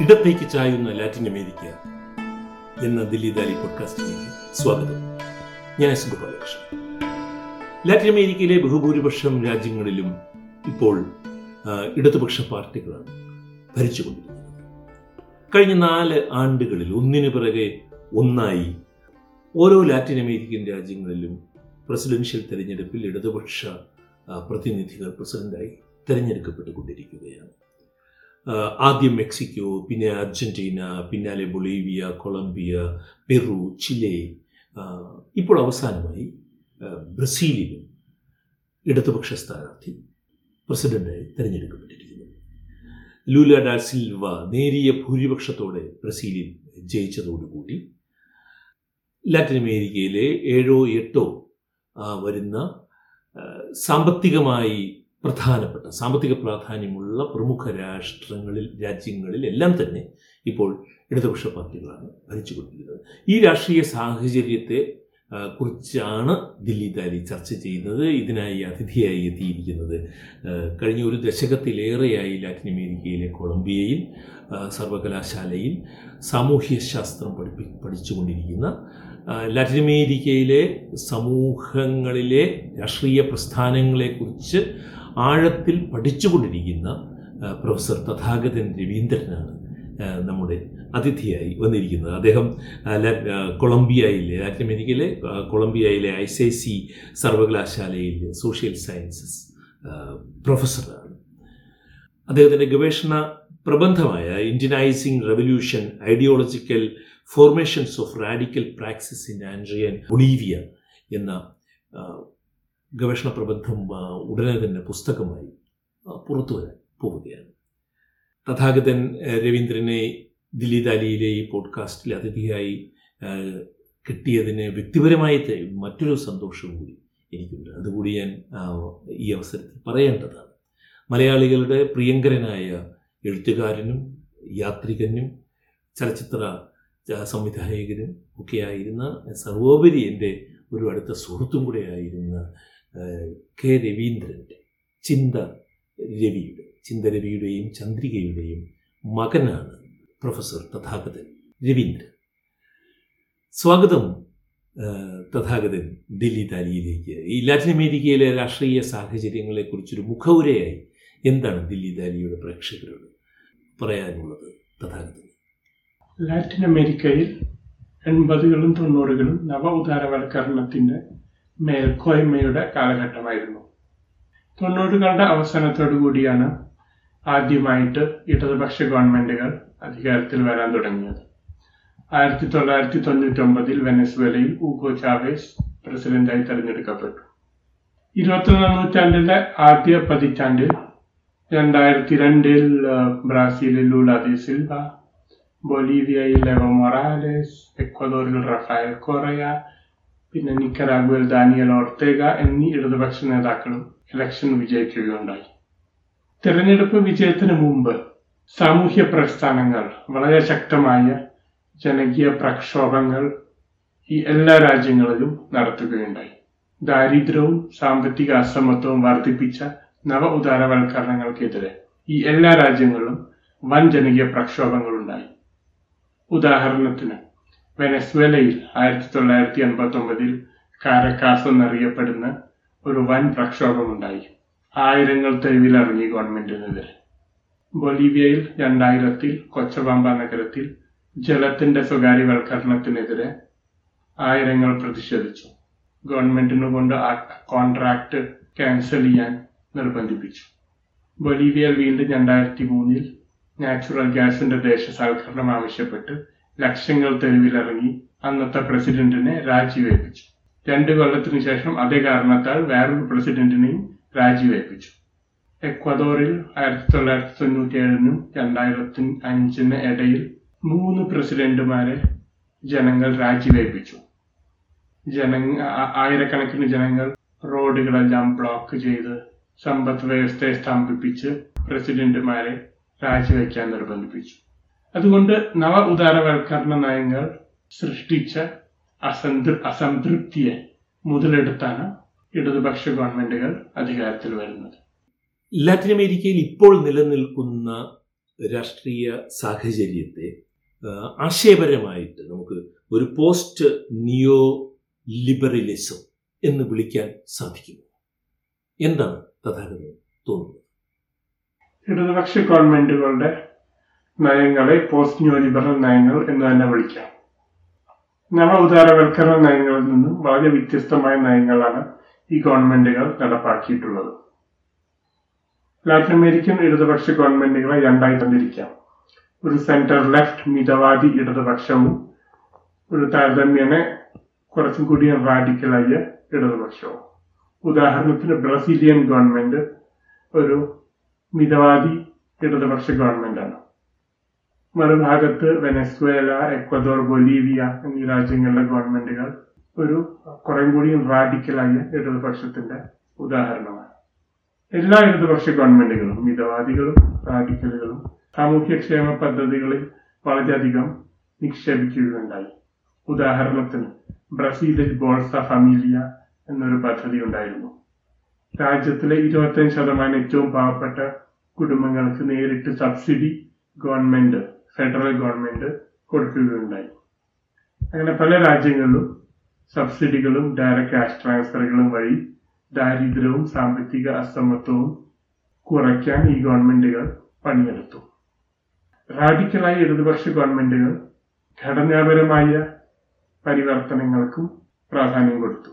ഇടത്തേക്ക് ചായുന്ന Latin America എന്ന ദില്ലി ദാലി പോഡ്കാസ്റ്റിലേക്ക് സ്വാഗതം. ഞാൻ എസ് ലാറ്റിൻ അമേരിക്കയിലെ ബഹുഭൂരിപക്ഷം രാജ്യങ്ങളിലും ഇപ്പോൾ ഇടതുപക്ഷ പാർട്ടികളാണ് ഭരിച്ചുകൊണ്ടിരിക്കുന്നത്. കഴിഞ്ഞ നാല് ആണ്ടുകളിൽ ഒന്നിനു പിറകെ ഒന്നായി ഓരോ ലാറ്റിൻ അമേരിക്കൻ രാജ്യങ്ങളിലും പ്രസിഡൻഷ്യൽ തെരഞ്ഞെടുപ്പിൽ ഇടതുപക്ഷ പ്രതിനിധികൾ പ്രസിഡന്റായി തെരഞ്ഞെടുക്കപ്പെട്ടുകൊണ്ടിരിക്കുകയാണ്. ആദ്യം മെക്സിക്കോ പിന്നെ അർജന്റീന പിന്നാലെ ബൊളീവിയ കൊളംബിയ പെറു ചിലെ ഇപ്പോൾ അവസാനമായി ബ്രസീലിലും ഇടതുപക്ഷ സ്ഥാനാർത്ഥി പ്രസിഡന്റായി തിരഞ്ഞെടുക്കപ്പെട്ടിരിക്കുന്നു. ലൂല ഡാ സിൽവ നേരിയ ഭൂരിപക്ഷത്തോടെ ബ്രസീലിൽ ജയിച്ചതോടുകൂടി ലാറ്റിൻ അമേരിക്കയിലെ ഏഴോ എട്ടോ വരുന്ന സാമ്പത്തികമായി പ്രധാനപ്പെട്ട സാമ്പത്തിക പ്രാധാന്യമുള്ള പ്രമുഖ രാഷ്ട്രങ്ങളിൽ രാജ്യങ്ങളിൽ എല്ലാം തന്നെ ഇപ്പോൾ ഇടതുപക്ഷ പാർട്ടികളാണ് ഭരിച്ചുകൊണ്ടിരിക്കുന്നത്. ഈ രാഷ്ട്രീയ സാഹചര്യത്തെ കുറിച്ചാണ് ദില്ലി താലി ചർച്ച ചെയ്യുന്നത്. ഇതിനായി അതിഥിയായി എത്തിയിരിക്കുന്നത് കഴിഞ്ഞ ഒരു ദശകത്തിലേറെയായി ലാറ്റിൻ അമേരിക്കയിലെ കൊളംബിയയിൽ സർവകലാശാലയിൽ സാമൂഹ്യ ശാസ്ത്രം പഠിപ്പി പഠിച്ചുകൊണ്ടിരിക്കുന്ന ലാറ്റിൻ അമേരിക്കയിലെ സമൂഹങ്ങളിലെ രാഷ്ട്രീയ പ്രസ്ഥാനങ്ങളെക്കുറിച്ച് ആഴത്തിൽ പഠിച്ചുകൊണ്ടിരിക്കുന്ന പ്രൊഫസർ തഥാഗതൻ രവീന്ദ്രനാണ് നമ്മുടെ അതിഥിയായി വന്നിരിക്കുന്നത്. അദ്ദേഹം കൊളംബിയയിലെ ലാറ്റിൻ അമേരിക്കയിലെ കൊളംബിയയിലെ ഐ സി സി സർവകലാശാലയിലെ സോഷ്യൽ സയൻസസ് പ്രൊഫസറാണ്. അദ്ദേഹത്തിന്റെ ഗവേഷണ പ്രബന്ധമായ Indianizing revolution ideological formations of radical praxis in Andean Bolivia എന്ന ഗവേഷണ പ്രബന്ധം ഉടനെ തന്നെ പുസ്തകമായി പുറത്തു വരാൻ പോവുകയാണ്. തഥാഗതൻ രവീന്ദ്രനെ ദില്ലി ദാലിയിലെ ഈ പോഡ്കാസ്റ്റിൽ അതിഥിയായി കിട്ടിയതിന് വ്യക്തിപരമായ മറ്റൊരു സന്തോഷവും കൂടി എനിക്കുണ്ട്. അതുകൂടി ഞാൻ ഈ അവസരത്തിൽ പറയേണ്ടതാണ്. മലയാളികളുടെ പ്രിയങ്കരനായ എഴുത്തുകാരനും യാത്രികനും ചലച്ചിത്ര സംവിധായകനും ഒക്കെയായിരുന്ന സർവോപരി എന്റെ ഒരു അടുത്ത സുഹൃത്തും കൂടെ ആയിരുന്ന കെ രവീന്ദ്രന്റെ ചിന്ത രവിയുടെ ചിന്ത രവിയുടെയും ചന്ദ്രികയുടെയും മകനാണ് പ്രൊഫസർ തഥാഗതൻ രവീന്ദ്രൻ. സ്വാഗതം തഥാഗതൻ ദില്ലി താലിയിലേക്ക്. ഈ ലാറ്റിൻ അമേരിക്കയിലെ രാഷ്ട്രീയ സാഹചര്യങ്ങളെക്കുറിച്ചൊരു മുഖവുരയായി എന്താണ് ദില്ലി ദാലിയുടെ പ്രേക്ഷകരോട് പറയാനുള്ളത് തഥാഗതൻ? ലാറ്റിൻ അമേരിക്കയിൽ എൺപതുകളും തൊണ്ണൂറുകളും നവ ഉദാരവൽക്കരണത്തിന്റെ മേൽക്കോയ്മയുടെ കാലഘട്ടമായിരുന്നു. തൊണ്ണൂറുകളുടെ അവസാനത്തോടു കൂടിയാണ് ആദ്യമായിട്ട് ഇടതുപക്ഷ ഗവൺമെന്റുകൾ അധികാരത്തിൽ വരാൻ തുടങ്ങിയത്. ആയിരത്തി തൊള്ളായിരത്തി തൊണ്ണൂറ്റി ഒമ്പതിൽ വെനസ്വേലയിൽ ഊഗോ ചാവേസ് പ്രസിഡന്റായി തെരഞ്ഞെടുക്കപ്പെട്ടു. ഇരുപത്തൊന്നാം നൂറ്റാണ്ടിന്റെ ആദ്യ പതിറ്റാണ്ടിൽ രണ്ടായിരത്തി രണ്ടിൽ ബ്രാസീലിൽ ലൂല സിൽവ ബൊളീവിയയിൽ എവോ മൊറാലേസ് എക്വദോറിൽ റഫായൽ കൊറയ പിന്നെ നിക്കരാഗുവൽ ദാനിയൽ ഓർത്തേഗ എന്നീ ഇടതുപക്ഷ നേതാക്കളും ഇലക്ഷൻ വിജയിക്കുകയുണ്ടായി. തിരഞ്ഞെടുപ്പ് വിജയത്തിന് മുമ്പ് സാമൂഹ്യ പ്രസ്ഥാനങ്ങൾ വളരെ ശക്തമായ ജനകീയ പ്രക്ഷോഭങ്ങൾ ഈ എല്ലാ രാജ്യങ്ങളിലും നടത്തുകയുണ്ടായി. ദാരിദ്ര്യവും സാമ്പത്തിക അസമത്വവും വർദ്ധിപ്പിച്ച നവ ഉദാരവൽക്കരണങ്ങൾക്കെതിരെ ഈ എല്ലാ രാജ്യങ്ങളിലും വൻ ജനകീയ പ്രക്ഷോഭങ്ങളുണ്ടായി. ഉദാഹരണത്തിന് വെനസ്വേലയിൽ ആയിരത്തി തൊള്ളായിരത്തി എൺപത്തി ഒമ്പതിൽ കാരക്കാസ് എന്നറിയപ്പെടുന്ന ഒരു വൻ പ്രക്ഷോഭമുണ്ടായി. ആയിരങ്ങൾ തെരുവിലിറങ്ങി ഗവൺമെന്റിനെതിരെ. ബൊലീവിയയിൽ രണ്ടായിരത്തിൽ കൊച്ചബാമ്പ നഗരത്തിൽ ജലത്തിന്റെ സ്വകാര്യവൽക്കരണത്തിനെതിരെ ആയിരങ്ങൾ പ്രതിഷേധിച്ചു. ഗവൺമെന്റിനു കൊണ്ട് കോൺട്രാക്ട് ക്യാൻസൽ ചെയ്യാൻ നിർബന്ധിപ്പിച്ചു. ബൊലീവിയയിൽ വീണ്ടും രണ്ടായിരത്തി മൂന്നിൽ നാച്ചുറൽ ഗ്യാസിന്റെ ദേശസാൽക്കരണം ആവശ്യപ്പെട്ട് ലക്ഷങ്ങൾ തെരുവിലിറങ്ങി അന്നത്തെ പ്രസിഡന്റിനെ രാജിവേപ്പിച്ചു. രണ്ടു കൊല്ലത്തിനു ശേഷം അതേ കാരണത്താൽ വേറൊരു പ്രസിഡന്റിനെയും രാജിവേപ്പിച്ചു. എക്വദോറിൽ ആയിരത്തി തൊള്ളായിരത്തി തൊണ്ണൂറ്റി ഏഴിനും രണ്ടായിരത്തി അഞ്ചിന് ഇടയിൽ മൂന്ന് പ്രസിഡന്റുമാരെ ജനങ്ങൾ രാജിവേപ്പിച്ചു. ജന ആയിരക്കണക്കിന് ജനങ്ങൾ റോഡുകളെല്ലാം ബ്ലോക്ക് ചെയ്ത് സമ്പദ് വ്യവസ്ഥയെ സ്തംഭിപ്പിച്ച് പ്രസിഡന്റുമാരെ രാജിവെക്കാൻ നിർബന്ധിപ്പിച്ചു. അതുകൊണ്ട് നവ ഉദാരവൽക്കരണ നയങ്ങൾ സൃഷ്ടിച്ച അസംതൃ അസംതൃപ്തിയെ മുതലെടുത്താണ് ഇടതുപക്ഷ ഗവൺമെന്റുകൾ അധികാരത്തിൽ വരുന്നത്. ലാറ്റിൻ അമേരിക്കയിൽ ഇപ്പോൾ നിലനിൽക്കുന്ന രാഷ്ട്രീയ സാഹചര്യത്തെ ആശയപരമായിട്ട് നമുക്ക് ഒരു പോസ്റ്റ് നിയോ ലിബറലിസം എന്ന് വിളിക്കാൻ സാധിക്കുന്നു. എന്താണ് തഥാഗതം തോന്നുന്നത്? ഇടതുപക്ഷ ഗവൺമെന്റുകളുടെ നയങ്ങളെ പോസ്റ്റ് ന്യൂ ലിബറൽ നയങ്ങൾ എന്ന് തന്നെ വിളിക്കാം. നവ ഉദാരവൽക്കരണ നയങ്ങളിൽ നിന്നും വളരെ വ്യത്യസ്തമായ നയങ്ങളാണ് ഈ ഗവൺമെന്റുകൾ നടപ്പാക്കിയിട്ടുള്ളത്. ലാറ്റിൻ അമേരിക്കൻ ഇടതുപക്ഷ ഗവൺമെന്റുകളെ രണ്ടായി തന്നിരിക്കാം. ഒരു സെന്റർ ലെഫ്റ്റ് മിതവാദി ഇടതുപക്ഷവും ഒരു താരതമ്യേന കുറച്ചും കൂടി റാഡിക്കലായ ഇടതുപക്ഷവും. ഉദാഹരണത്തിന് ബ്രസീലിയൻ ഗവൺമെന്റ് ഒരു മിതവാദി ഇടതുപക്ഷ ഗവൺമെന്റാണ്. മറുഭാഗത്ത് വെനസ്വേല എക്വദോർ ബൊലീവിയ എന്നീ രാജ്യങ്ങളിലെ ഗവൺമെന്റുകൾ ഒരു കുറേ കൂടി റാഡിക്കലായ ഇടതുപക്ഷത്തിന്റെ ഉദാഹരണമാണ്. എല്ലാ ഇടതുപക്ഷ ഗവൺമെന്റുകളും മിതവാദികളും റാഡിക്കലുകളും സാമൂഹ്യക്ഷേമ പദ്ധതികളിൽ വളരെയധികം നിക്ഷേപിക്കുകയുണ്ടായി. ഉദാഹരണത്തിന് ബ്രസീലിൽ ബോൾസ ഫമീലിയ എന്നൊരു പദ്ധതി ഉണ്ടായിരുന്നു. രാജ്യത്തിലെ ഇരുപത്തഞ്ച് ശതമാനം ഏറ്റവും പാവപ്പെട്ട കുടുംബങ്ങൾക്ക് നേരിട്ട് സബ്സിഡി ഗവൺമെന്റ് ഫെഡറൽ ഗവൺമെന്റ് കൊടുക്കുകയുണ്ടായി അങ്ങനെ പല രാജ്യങ്ങളിലും സബ്സിഡികളും ഡയറക്റ്റ് ക്യാഷ് ട്രാൻസ്ഫറുകളും വഴി ദാരിദ്ര്യവും സാമ്പത്തിക അസമത്വവും കുറയ്ക്കാൻ ഈ ഗവൺമെന്റുകൾ പണിയെടുത്തു. റാഡിക്കലായ ഇടതുപക്ഷ ഗവൺമെന്റുകൾ ഘടനാപരമായ പരിവർത്തനങ്ങൾക്കും പ്രാധാന്യം കൊടുത്തു.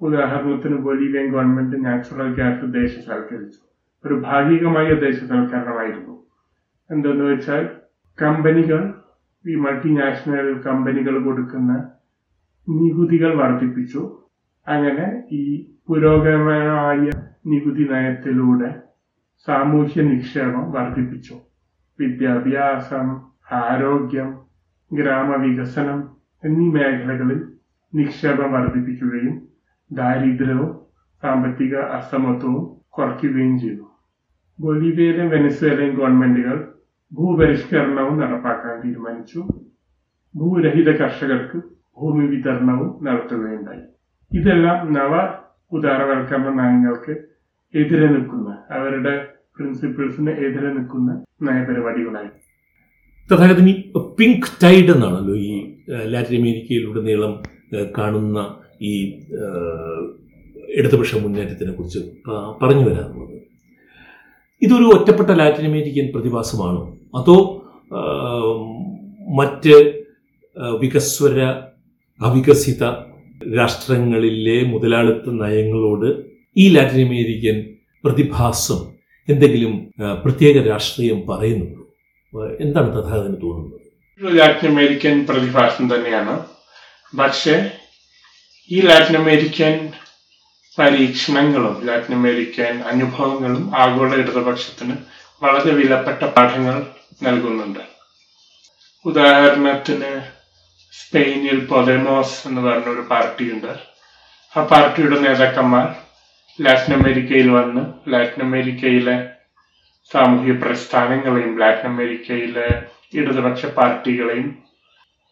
ഉദാഹരണത്തിന് ബൊലീവിയൻ ഗവൺമെന്റ് നാച്ചുറൽ ഗ്യാസ് ദേശസാൽക്കരിച്ചു ഒരു ഭാഗികമായ ദേശസാൽക്കരണമായിരുന്നു എന്തെന്ന് വെച്ചാൽ കമ്പനികൾ ഈ മൾട്ടിനാഷണൽ കമ്പനികൾ കൊടുക്കുന്ന നികുതികൾ വർദ്ധിപ്പിച്ചു. അങ്ങനെ ഈ പുരോഗമനമായ നികുതി നയത്തിലൂടെ സാമൂഹ്യ നിക്ഷേപം വർദ്ധിപ്പിച്ചു. വിദ്യാഭ്യാസം ആരോഗ്യം ഗ്രാമവികസനം എന്നീ മേഖലകളിൽ നിക്ഷേപം വർദ്ധിപ്പിക്കുകയും ദാരിദ്ര്യവും സാമ്പത്തിക അസമത്വവും കുറയ്ക്കുകയും ചെയ്തു. ബൊലീവിയയിലെയും വെനസ്വേലയും ഗവൺമെന്റുകൾ ഭൂപരിഷ്കരണവും നടപ്പാക്കാൻ തീരുമാനിച്ചു. ഭൂരഹിത കർഷകർക്ക് ഭൂമി വിതരണവും നടത്തുകയുണ്ടായി. ഇതെല്ലാം നവ ഉദാരവൽക്കരണ നയങ്ങൾക്ക് എതിരെ നിൽക്കുന്ന അവരുടെ പ്രിൻസിപ്പിൾസിന് എതിരെ നിൽക്കുന്ന നയപരിപാടികളായി. തഥാഗതം ഈ പിങ്ക് ടൈഡ് എന്നാണല്ലോ ഈ ലാറ്റിൻ അമേരിക്കയിലുടനീളം കാണുന്ന ഈ ഇടതുപക്ഷ മുന്നേറ്റത്തിനെ കുറിച്ച് പറഞ്ഞു വരാറുള്ളത്. ഇതൊരു ഒറ്റപ്പെട്ട ലാറ്റിൻ അമേരിക്കൻ പ്രതിഭാസമാണോ? അതോ മറ്റ് വികസ്വര അവികസിത രാഷ്ട്രങ്ങളിലെ മുതലാളിത്ത നയങ്ങളോട് ഈ ലാറ്റിൻ അമേരിക്കൻ പ്രതിഭാസം എന്തെങ്കിലും പ്രത്യേക രാഷ്ട്രീയം പറയുന്നുണ്ടോ? എന്താണ് തഥാഗതന് തോന്നുന്നത്? ലാറ്റിൻ അമേരിക്കൻ പ്രതിഭാസം തന്നെയാണ്. പക്ഷേ ഈ ലാറ്റിൻ അമേരിക്കൻ പരീക്ഷണങ്ങളും ലാറ്റിൻ അമേരിക്കൻ അനുഭവങ്ങളും ആഗോള ഇടതുപക്ഷത്തിന് വളരെ വിലപ്പെട്ട പാഠങ്ങൾ നൽകുന്നുണ്ട്. ഉദാഹരണത്തിന് സ്പെയിനിൽ പൊതമോസ് എന്ന് പറഞ്ഞ ഒരു പാർട്ടിയുണ്ട്. ആ പാർട്ടിയുടെ നേതാക്കന്മാർ ലാറ്റിൻ അമേരിക്കയിൽ വന്ന് ലാറ്റിൻ അമേരിക്കയിലെ സാമൂഹ്യ പ്രസ്ഥാനങ്ങളെയും ലാറ്റിൻ അമേരിക്കയിലെ ഇടതുപക്ഷ പാർട്ടികളെയും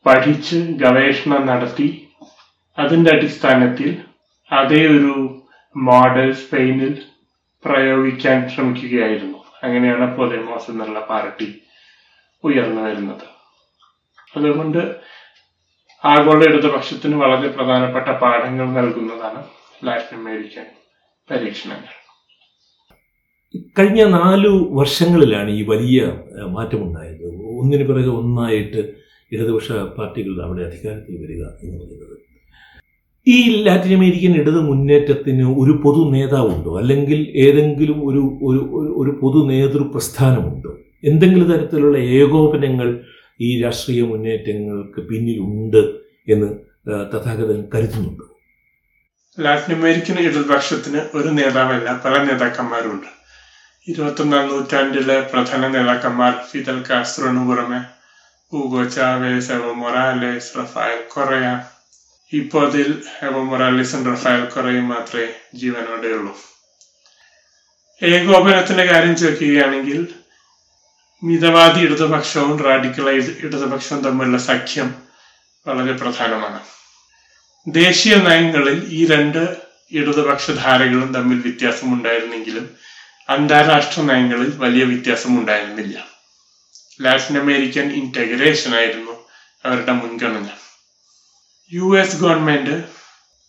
പഠിച്ച് ഗവേഷണം നടത്തി അതിന്റെ അടിസ്ഥാനത്തിൽ അതേ ഒരു മോഡൽ സ്പെയിനിൽ പ്രയോഗിക്കാൻ ശ്രമിക്കുകയായിരുന്നു. അങ്ങനെയാണ് പൊതമോസ് എന്നുള്ള പാർട്ടി. ഉയർന്നു വരുന്നത് അതുകൊണ്ട് ആഗോള ഇടതുപക്ഷത്തിന് വളരെ പ്രധാനപ്പെട്ട പാഠങ്ങൾ നൽകുന്നതാണ് ലാറ്റിൻ അമേരിക്കൻ പരീക്ഷണങ്ങൾ. കഴിഞ്ഞ നാലു വർഷങ്ങളിലാണ് ഈ വലിയ മാറ്റമുണ്ടായത്. ഒന്നിനു പിറകെ ഒന്നായിട്ട് ഇടതുപക്ഷ പാർട്ടികൾ അവിടെ അധികാരത്തിൽ വരിക എന്ന് പറയുന്നത്. ഈ ലാറ്റിൻ അമേരിക്കൻ ഇടതു മുന്നേറ്റത്തിന് ഒരു പൊതു നേതാവുണ്ടോ? അല്ലെങ്കിൽ ഏതെങ്കിലും ഒരു ഒരു ഒരു- പൊതു നേതൃപ്രസ്ഥാനമുണ്ടോ? എന്തെങ്കിലും തരത്തിലുള്ള ഏകോപനങ്ങൾ ഈ രാഷ്ട്രീയ മുന്നേറ്റങ്ങൾക്ക് പിന്നിലുണ്ട് എന്ന് തഥാഗതൻ കരുതുന്നുണ്ട്. ലാറ്റിൻ അമേരിക്കൻ ഇടതുപക്ഷത്തിന് ഒരു നേതാവല്ല പല നേതാക്കന്മാരുണ്ട് ഇരുപത്തൊന്നാം നൂറ്റാണ്ടിലെ പ്രധാന നേതാക്കന്മാർ ഫിദൽ കാസ്ട്രോന് പുറമെ Hugo Chavez Evo Rafael Correa. ഇപ്പോൾ അതിൽ എവോ റഫായൽ കൊറയും മാത്രമേ ജീവനോടെയുള്ളൂ. ഏകോപനത്തിന്റെ കാര്യം ചോദിക്കുകയാണെങ്കിൽ മിതവാദി ഇടതുപക്ഷവും റാഡിക്കലൈസ് ഇടതുപക്ഷവും തമ്മിലുള്ള സഖ്യം വളരെ പ്രധാനമാണ്. ദേശീയ നയങ്ങളിൽ ഈ രണ്ട് ഇടതുപക്ഷ ധാരകളും തമ്മിൽ വ്യത്യാസമുണ്ടായിരുന്നെങ്കിലും അന്താരാഷ്ട്ര നയങ്ങളിൽ വലിയ വ്യത്യാസം ഉണ്ടായിരുന്നില്ല ലാറ്റിൻ അമേരിക്കൻ ഇന്റഗ്രേഷൻ ആയിരുന്നു അവരുടെ മുൻഗണന. യു എസ് ഗവൺമെന്റ്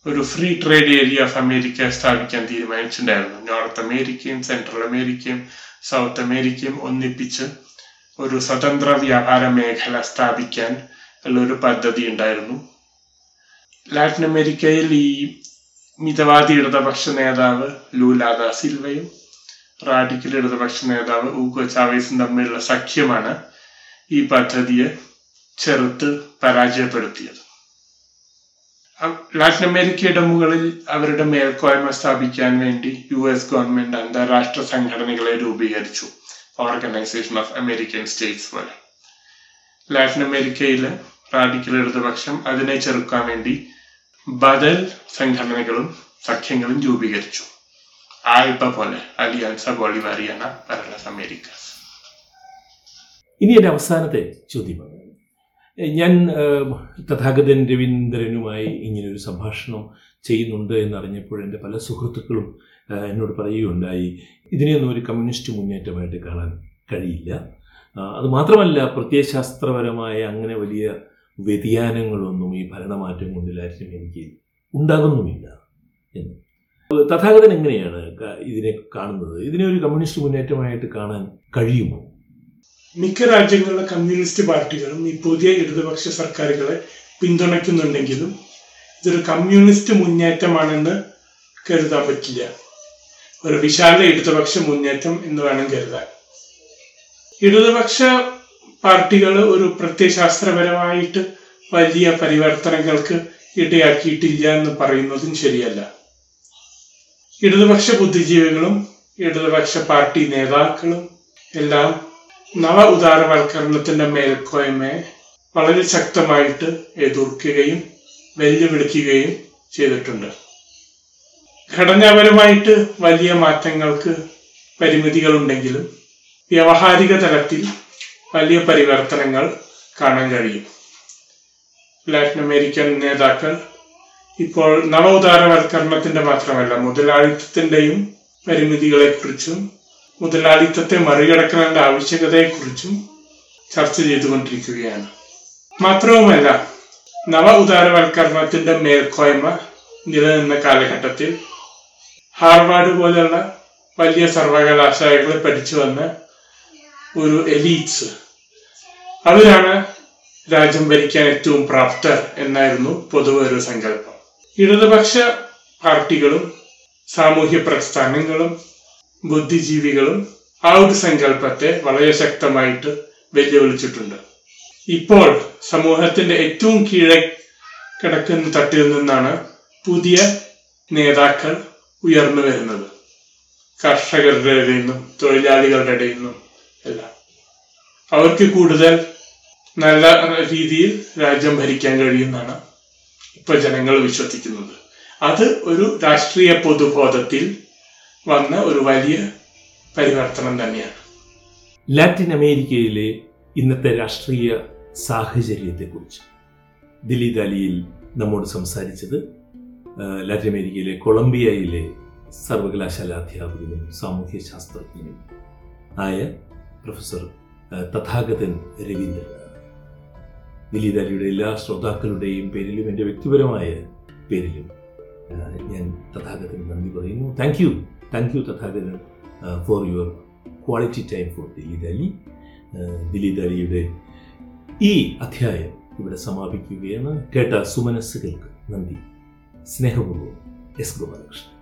ഒരു free trade area of America സ്ഥാപിക്കാൻ തീരുമാനിച്ചിട്ടുണ്ടായിരുന്നു. നോർത്ത് അമേരിക്കയും സെൻട്രൽ അമേരിക്കയും സൗത്ത് അമേരിക്കയും ഒന്നിപ്പിച്ച് ഒരു സ്വതന്ത്ര വ്യാപാര മേഖല സ്ഥാപിക്കാൻ ഉള്ള ഒരു പദ്ധതി ഉണ്ടായിരുന്നു. ലാറ്റിൻ അമേരിക്കയിൽ ഈ മിതവാദി ഇടതുപക്ഷ നേതാവ് ലൂലാദ സിൽവയും റാഡിക്കൽ ഇടതുപക്ഷ നേതാവ് ഊഗോ ചാവേസും തമ്മിലുള്ള സഖ്യമാണ് ഈ പദ്ധതിയെ ചെറുത്ത് പരാജയപ്പെടുത്തിയത്. ലാറ്റിൻ അമേരിക്കയുടെ മുകളിൽ അവരുടെ മേൽക്കോയ്മ സ്ഥാപിക്കാൻ വേണ്ടി യു എസ് ഗവൺമെന്റ് അന്താരാഷ്ട്ര സംഘടനകളെ രൂപീകരിച്ചു. ഓർഗനൈസേഷൻ ഓഫ് അമേരിക്കൻ സ്റ്റേറ്റ്സ് പോലെ. ലാറ്റിൻ അമേരിക്കയിലെ റാഡിക്കൽ ഇടതുപക്ഷം അതിനെ ചെറുക്കാൻ വേണ്ടി ബദൽ സംഘടനകളും സഖ്യങ്ങളും രൂപീകരിച്ചു. ആൽബ പോലെ അലിയാൻസ ബോളിവാരിയാന പരലസ് അമേരിക്കസ് ഇനി എന്റെ അവസാനത്തെ ചോദ്യമാണ് ഞാൻ തഥാഗതൻ രവീന്ദ്രനുമായി ഇങ്ങനൊരു സംഭാഷണം ചെയ്യുന്നുണ്ട് എന്നറിഞ്ഞപ്പോൾ എന്റെ പല സുഹൃത്തുക്കളും എന്നോട് പറയുകയുണ്ടായി ഇതിനെയൊന്നും ഒരു കമ്മ്യൂണിസ്റ്റ് മുന്നേറ്റമായിട്ട് കാണാൻ കഴിയില്ല. അതുമാത്രമല്ല അത് മാത്രമല്ല പ്രത്യയശാസ്ത്രപരമായ അങ്ങനെ വലിയ വ്യതിയാനങ്ങളൊന്നും ഈ ഭരണമാറ്റം കൊണ്ട് എനിക്ക് ഉണ്ടാകുന്നുമില്ല എന്ന്. തഥാഗതൻ എങ്ങനെയാണ് ഇതിനെ കാണുന്നത്? ഇതിനെ ഒരു കമ്മ്യൂണിസ്റ്റ് മുന്നേറ്റമായിട്ട് കാണാൻ കഴിയുമോ? മിക്ക രാജ്യങ്ങളിലെ കമ്മ്യൂണിസ്റ്റ് പാർട്ടികളും ഈ പുതിയ ഇടതുപക്ഷ സർക്കാരുകളെ പിന്തുണയ്ക്കുന്നുണ്ടെങ്കിലും ഇതൊരു കമ്മ്യൂണിസ്റ്റ് മുന്നേറ്റമാണെന്ന് കരുതാൻ പറ്റില്ല. ഒരു വിശാല ഇടതുപക്ഷ മുന്നേറ്റം എന്ന് വേണം കരുതാൻ. ഇടതുപക്ഷ പാർട്ടികൾ ഒരു പ്രത്യയശാസ്ത്രപരമായിട്ട് വലിയ പരിവർത്തനങ്ങൾക്ക് ഇടയാക്കിയിട്ടില്ല എന്ന് പറയുന്നതും ശരിയല്ല. ഇടതുപക്ഷ ബുദ്ധിജീവികളും ഇടതുപക്ഷ പാർട്ടി നേതാക്കളും എല്ലാം നവ ഉദാരവൽക്കരണത്തിന്റെ മേൽക്കോയ്മയെ വളരെ ശക്തമായിട്ട് എതിർക്കുകയും വെല്ലുവിളിക്കുകയും ചെയ്തിട്ടുണ്ട്. ഘടനാപരമായിട്ട് വലിയ മാറ്റങ്ങൾക്ക് പരിമിതികളുണ്ടെങ്കിലും വ്യവഹാരിക തലത്തിൽ വലിയ പരിവർത്തനങ്ങൾ കാണാൻ കഴിയും. ലാറ്റിൻ അമേരിക്കൻ നേതാക്കൾ ഇപ്പോൾ നവ ഉദാരവൽക്കരണത്തിന്റെ മാത്രമല്ല മുതലാളിത്തത്തിന്റെയും പരിമിതികളെക്കുറിച്ചും മുതലാളിത്തത്തെ മറികടക്കേണ്ട ആവശ്യകതയെക്കുറിച്ചും ചർച്ച ചെയ്തുകൊണ്ടിരിക്കുകയാണ്. മാത്രവുമല്ല നവ ഉദാരവൽക്കരണത്തിന്റെ മേൽക്കോയ്മ നിലനിന്ന കാലഘട്ടത്തിൽ ഹാർവാർഡ് പോലുള്ള വലിയ സർവകലാശാലകളെ പഠിച്ചു വന്ന ഒരു എലീറ്റ്സ്. അവരാണ് രാജ്യം ഭരിക്കാൻ ഏറ്റവും പ്രാപ്തർ എന്നായിരുന്നു പൊതുവെ ഒരു സങ്കല്പം. ഇടതുപക്ഷ പാർട്ടികളും സാമൂഹ്യ പ്രസ്ഥാനങ്ങളും ബുദ്ധിജീവികളും ആ ഒരു സങ്കല്പത്തെ വളരെ ശക്തമായിട്ട് വെല്ലുവിളിച്ചിട്ടുണ്ട്. ഇപ്പോൾ സമൂഹത്തിന്റെ ഏറ്റവും കീഴെ കിടക്കുന്ന തട്ടിൽ നിന്നാണ് പുതിയ നേതാക്കൾ ഉയർന്നു വരുന്നത്. കർഷകരുടെ ഇടയിൽ നിന്നും തൊഴിലാളികളുടെ ഇടയിൽ നിന്നും എല്ലാം. അവർക്ക് കൂടുതൽ നല്ല രീതിയിൽ രാജ്യം ഭരിക്കാൻ കഴിയുമെന്നാണ് ഇപ്പൊ ജനങ്ങൾ വിശ്വസിക്കുന്നത്. അത് ഒരു രാഷ്ട്രീയ പൊതുബോധത്തിൽ വന്ന ഒരു വലിയ പരിവർത്തനം തന്നെയാണ്. ലാറ്റിൻ അമേരിക്കയിലെ ഇന്നത്തെ രാഷ്ട്രീയ സാഹചര്യത്തെക്കുറിച്ച്. ദിലീപ് അലിയിൽ നമ്മോട് സംസാരിച്ചത് ലാറ്റിൻ അമേരിക്കയിലെ കൊളംബിയയിലെ സർവകലാശാല അധ്യാപകനും സാമൂഹ്യ ശാസ്ത്രജ്ഞനും ആയ പ്രൊഫസർ തഥാഗതൻ രവീന്ദ്രനാണ് ദിലീപ് അലിയുടെ എല്ലാ ശ്രോതാക്കളുടെയും പേരിലും എന്റെ വ്യക്തിപരമായ പേരിലും ഞാൻ തഥാഗതന് നന്ദി പറയുന്നു. Thank thank you Tathagatan for your quality time for Dileep Ali Dileep അലിയുടെ ഈ അധ്യായം ഇവിടെ സമാപിക്കുകയാണ്. കേട്ട സുമനസ്സുകൾക്ക് നന്ദി. സ്നേഹപൂർവം എസ് ഗോപാലകൃഷ്ണൻ.